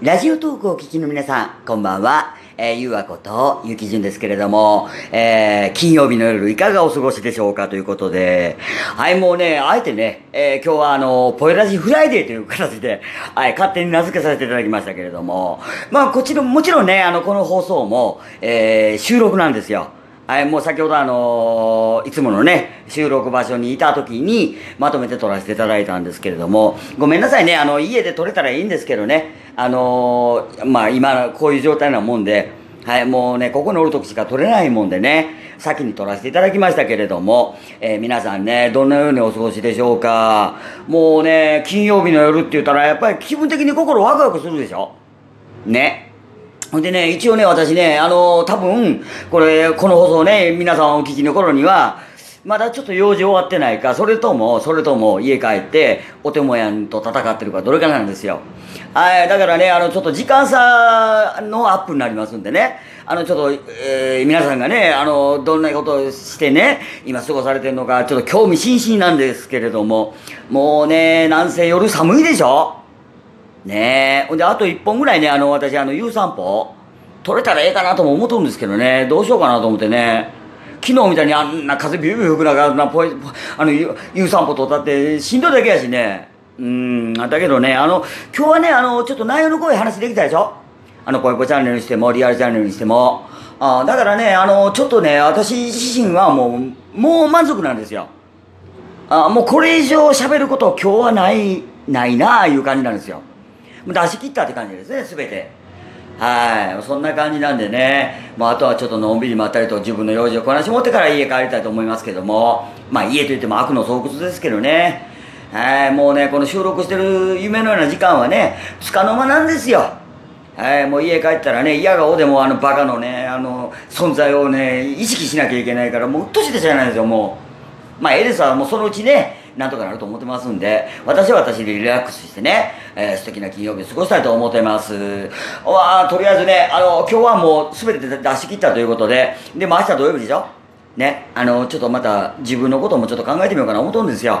ラジオトークをお聞きの皆さん、こんばんは。えー、ゆうわことゆきじゅんですけれども、えー、金曜日の夜いかがお過ごしでしょうかということで、はい、もうね、あえてね、えー、今日はあの、ポエラジフライデーという形で、はい、勝手に名付けさせていただきましたけれども、まあ、こちら、もちろんね、あの、この放送も、えー、収録なんですよ。はい、もう先ほどあの、いつものね、収録場所にいた時にまとめて撮らせていただいたんですけれども、ごめんなさいね、あの、家で撮れたらいいんですけどね、あの、まあ今こういう状態なもんで、はい、もうね、ここにおる時しか撮れないもんでね、先に撮らせていただきましたけれども、えー、皆さんね、どんなようにお過ごしでしょうか。もうね、金曜日の夜って言ったら、やっぱり気分的に心ワクワクするでしょ？ね。ほんでね、一応ね、私ね、あのー、多分、これ、この放送ね、皆さんお聞きの頃には、まだちょっと用事終わってないか、それとも、それとも家帰って、お手もやんと戦ってるか、どれかなんですよ。はい、だからね、あの、ちょっと時間差のアップになりますんでね、あの、ちょっと、えー、皆さんがね、あの、どんなことをしてね、今過ごされてるのか、ちょっと興味津々なんですけれども、もうね、なんせ夜寒いでしょ。ねえ。ほんで、あと一本ぐらいね、あの、私、あの、有散歩、取れたらええかなとも思っとるんですけどね、どうしようかなと思ってね。昨日みたいにあんな風ビュービュー吹く中、なポイあの、有散歩取ったって、しんどいだけやしね。うん、だけどね、あの、今日はね、あの、ちょっと内容の濃い話できたでしょ？あの、ぽいぽチャンネルにしても、リアルチャンネルにしても。あだからね、あの、ちょっとね、私自身はもう、もう満足なんですよ。あもうこれ以上喋ること今日はない、ないなあいう感じなんですよ。出し切ったって感じですね、すべて。はい。そんな感じなんでね、まあ、あとはちょっとのんびりまったりと自分の用事をこなし持ってから家帰りたいと思いますけども、まあ家といっても悪の巣窟ですけどね。はい。もうね、この収録してる夢のような時間はね、つかの間なんですよ。はい。もう家帰ったらね、嫌顔でもあのバカのね、あの、存在をね、意識しなきゃいけないから、もううっとしでしゃないですよ、もう。まあ、エレスはもうそのうちね、なんとかなると思ってますんで、私は私でリラックスしてね、えー、素敵な金曜日を過ごしたいと思ってます。わあとりあえずね、あの、今日はもう全て出し切ったということで、でも明日土曜日でしょ？ね、あの、ちょっとまた自分のこともちょっと考えてみようかな思うんですよ。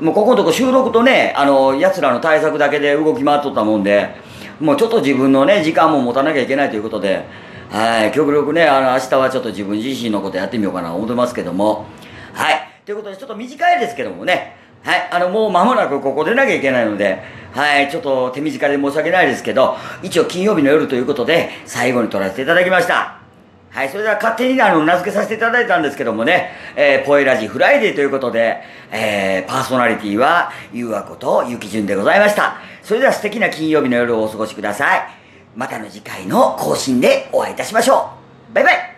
もうここのとこ収録とね、あの、奴らの対策だけで動き回っとったもんで、もうちょっと自分のね、時間も持たなきゃいけないということで、はい、極力ね、あの、明日はちょっと自分自身のことやってみようかな思ってますけども、はい。ということで、ちょっと短いですけどもね、はい、あの、もう間もなくここ出なきゃいけないので、はい、ちょっと手短で申し訳ないですけど、一応金曜日の夜ということで、最後に撮らせていただきました。はい、それでは勝手にあの、名付けさせていただいたんですけどもね、えー、ポエラジフライデーということで、えー、パーソナリティは、ゆうわことゆきじゅんでございました。それでは素敵な金曜日の夜をお過ごしください。またの次回の更新でお会いいたしましょう。バイバイ